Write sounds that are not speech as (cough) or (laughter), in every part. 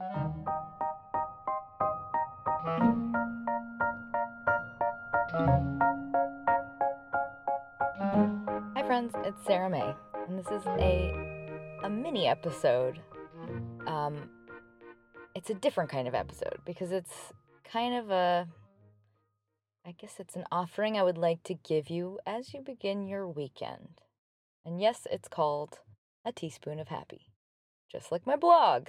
Hi friends, it's Sarah May, and this is a a mini episode. Um, it's a different kind of episode because it's kind of a I guess it's an offering I would like to give you as you begin your weekend. And yes, it's called a teaspoon of happy, just like my blog.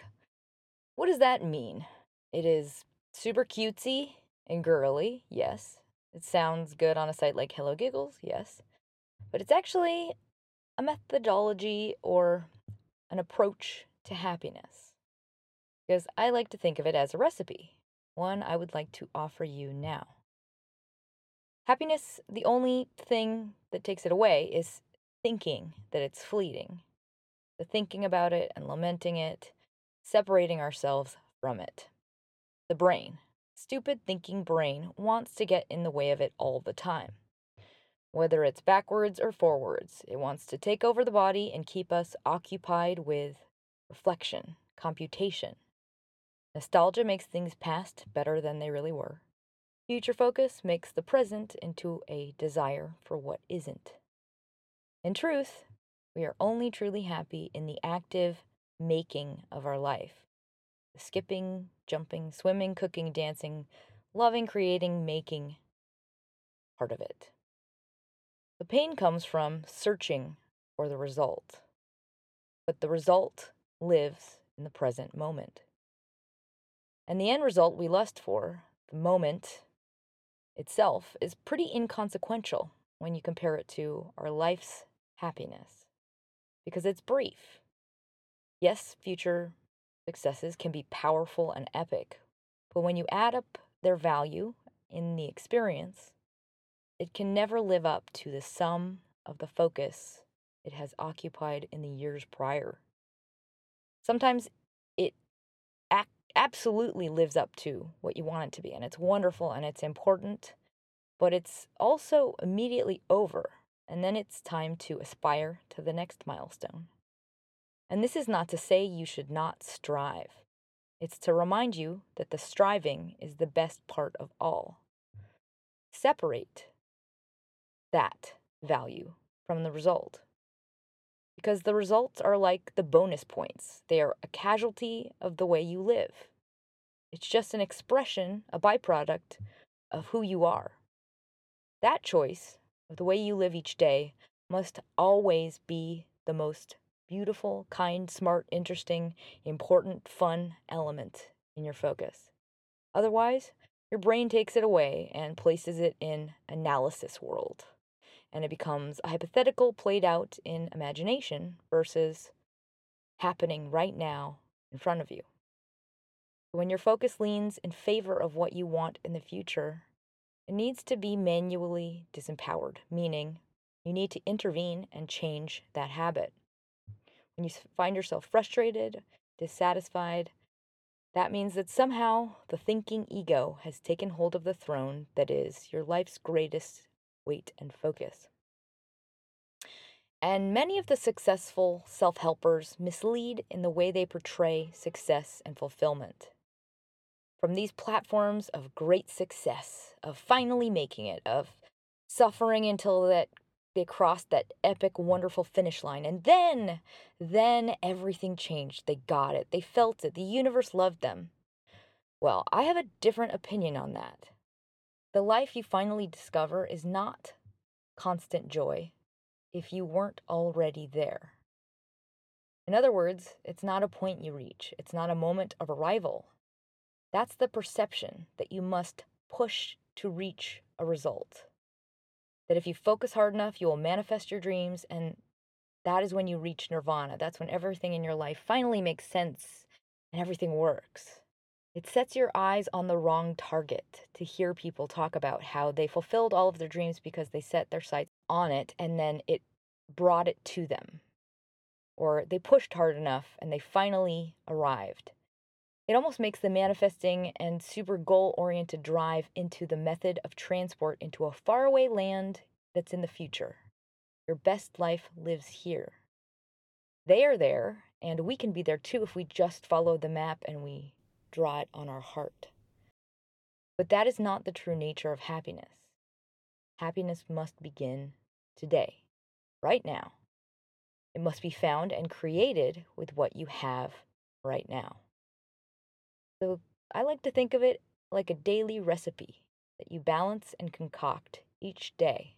What does that mean? It is super cutesy and girly, yes. It sounds good on a site like Hello Giggles, yes. But it's actually a methodology or an approach to happiness. Because I like to think of it as a recipe, one I would like to offer you now. Happiness, the only thing that takes it away is thinking that it's fleeting. The thinking about it and lamenting it, separating ourselves from it. The brain, stupid thinking brain, wants to get in the way of it all the time. Whether it's backwards or forwards, it wants to take over the body and keep us occupied with reflection, computation. Nostalgia makes things past better than they really were. Future focus makes the present into a desire for what isn't. In truth, we are only truly happy in the active making of our life. Hmm. Skipping, jumping, swimming, cooking, dancing, loving, creating, making part of it. The pain comes from searching for the result, but the result lives in the present moment. And the end result we lust for, the moment itself, is pretty inconsequential when you compare it to our life's happiness because it's brief. Yes, future successes can be powerful and epic, but when you add up their value in the experience, it can never live up to the sum of the focus it has occupied in the years prior. Sometimes it ac- absolutely lives up to what you want it to be, and it's wonderful and it's important, but it's also immediately over, and then it's time to aspire to the next milestone. And this is not to say you should not strive. It's to remind you that the striving is the best part of all. Separate that value from the result. Because the results are like the bonus points, they are a casualty of the way you live. It's just an expression, a byproduct of who you are. That choice of the way you live each day must always be the most beautiful, kind, smart, interesting, important, fun element in your focus. Otherwise, your brain takes it away and places it in analysis world. And it becomes a hypothetical played out in imagination versus happening right now in front of you. When your focus leans in favor of what you want in the future, it needs to be manually disempowered, meaning you need to intervene and change that habit. When you find yourself frustrated, dissatisfied, that means that somehow the thinking ego has taken hold of the throne that is your life's greatest weight and focus. And many of the successful self helpers mislead in the way they portray success and fulfillment. From these platforms of great success, of finally making it, of suffering until that they crossed that epic, wonderful finish line. And then, then everything changed. They got it. They felt it. The universe loved them. Well, I have a different opinion on that. The life you finally discover is not constant joy if you weren't already there. In other words, it's not a point you reach, it's not a moment of arrival. That's the perception that you must push to reach a result that if you focus hard enough, you will manifest your dreams. And that is when you reach nirvana. That's when everything in your life finally makes sense and everything works. It sets your eyes on the wrong target to hear people talk about how they fulfilled all of their dreams because they set their sights on it and then it brought it to them. Or they pushed hard enough and they finally arrived. It almost makes the manifesting and super goal oriented drive into the method of transport into a faraway land that's in the future. Your best life lives here. They are there, and we can be there too if we just follow the map and we draw it on our heart. But that is not the true nature of happiness. Happiness must begin today, right now. It must be found and created with what you have right now. So I like to think of it like a daily recipe that you balance and concoct each day.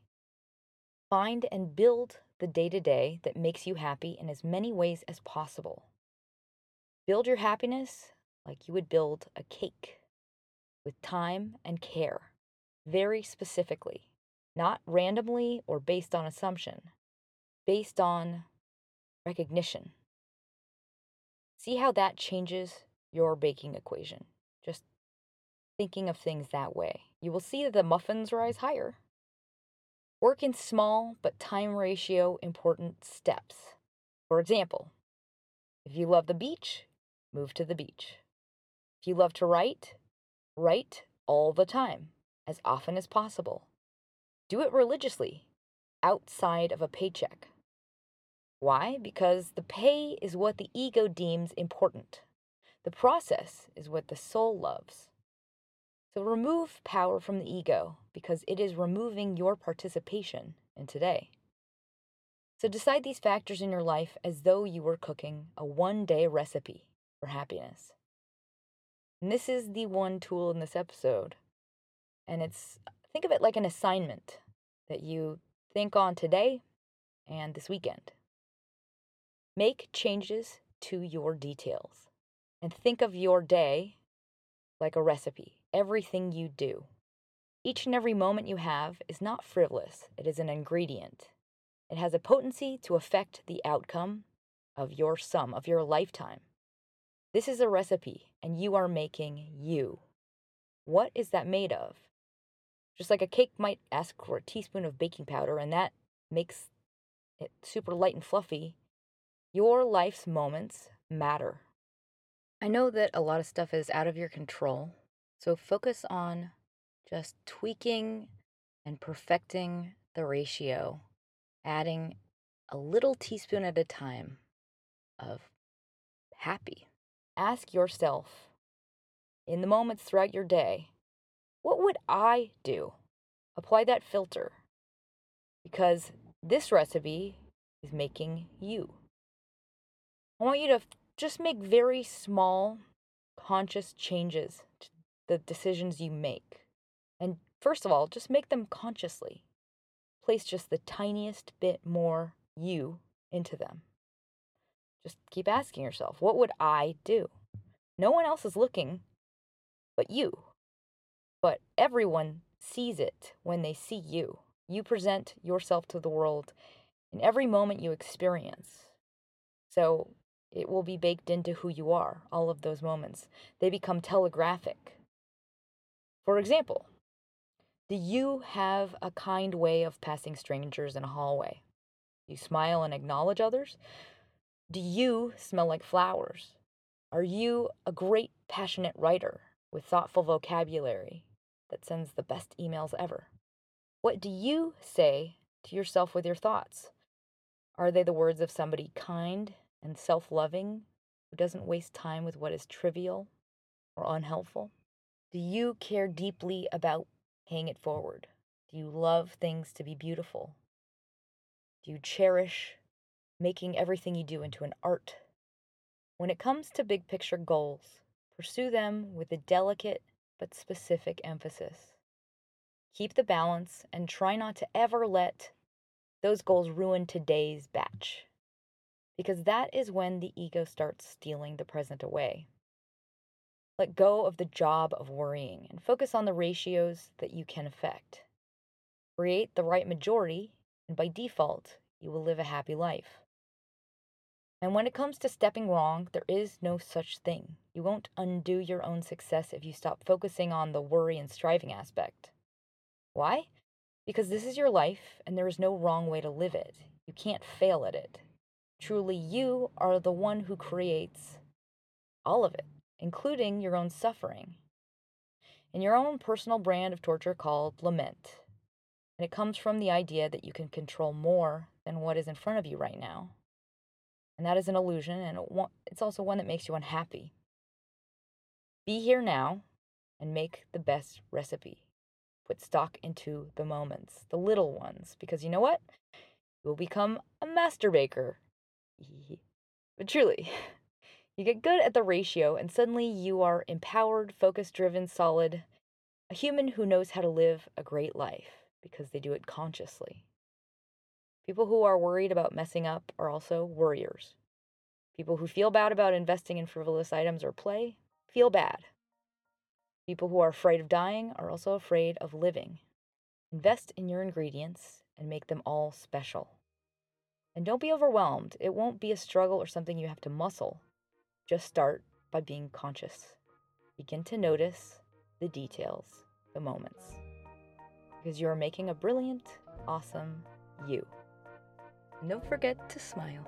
Find and build the day to day that makes you happy in as many ways as possible. Build your happiness like you would build a cake with time and care, very specifically, not randomly or based on assumption, based on recognition. See how that changes your baking equation. Just thinking of things that way. You will see that the muffins rise higher. Work in small but time ratio important steps. For example, if you love the beach, move to the beach. If you love to write, write all the time, as often as possible. Do it religiously, outside of a paycheck. Why? Because the pay is what the ego deems important. The process is what the soul loves. So remove power from the ego because it is removing your participation in today. So decide these factors in your life as though you were cooking a one day recipe for happiness. And this is the one tool in this episode. And it's, think of it like an assignment that you think on today and this weekend. Make changes to your details and think of your day like a recipe, everything you do. Each and every moment you have is not frivolous, it is an ingredient. It has a potency to affect the outcome of your sum, of your lifetime. This is a recipe, and you are making you. What is that made of? Just like a cake might ask for a teaspoon of baking powder, and that makes it super light and fluffy, your life's moments matter. I know that a lot of stuff is out of your control, so focus on just tweaking and perfecting the ratio, adding a little teaspoon at a time of happy. Ask yourself in the moments throughout your day, what would I do? Apply that filter because this recipe is making you. I want you to just make very small, conscious changes to the decisions you make. And first of all, just make them consciously. Place just the tiniest bit more you into them. Just keep asking yourself, what would I do? No one else is looking but you. But everyone sees it when they see you. You present yourself to the world in every moment you experience. So it will be baked into who you are, all of those moments. They become telegraphic. For example, do you have a kind way of passing strangers in a hallway? You smile and acknowledge others? Do you smell like flowers? Are you a great, passionate writer with thoughtful vocabulary that sends the best emails ever? What do you say to yourself with your thoughts? Are they the words of somebody kind and self loving who doesn't waste time with what is trivial or unhelpful? Do you care deeply about paying it forward? Do you love things to be beautiful? Do you cherish making everything you do into an art? When it comes to big picture goals, pursue them with a delicate but specific emphasis. Keep the balance and try not to ever let those goals ruin today's batch because that is when the ego starts stealing the present away. Let go of the job of worrying and focus on the ratios that you can affect. Create the right majority, and by default, you will live a happy life. And when it comes to stepping wrong, there is no such thing. You won't undo your own success if you stop focusing on the worry and striving aspect. Why? Because this is your life and there is no wrong way to live it. You can't fail at it. Truly, you are the one who creates all of it, including your own suffering and your own personal brand of torture called lament. And it comes from the idea that you can control more than what is in front of you right now. And that is an illusion, and it's also one that makes you unhappy. Be here now and make the best recipe. Put stock into the moments, the little ones, because you know what? You will become a master baker. But truly, (laughs) you get good at the ratio, and suddenly you are empowered, focus driven, solid, a human who knows how to live a great life because they do it consciously. People who are worried about messing up are also worriers. People who feel bad about investing in frivolous items or play feel bad. People who are afraid of dying are also afraid of living. Invest in your ingredients and make them all special. And don't be overwhelmed. It won't be a struggle or something you have to muscle. Just start by being conscious. Begin to notice the details, the moments because you are making a brilliant, awesome you. And don't forget to smile.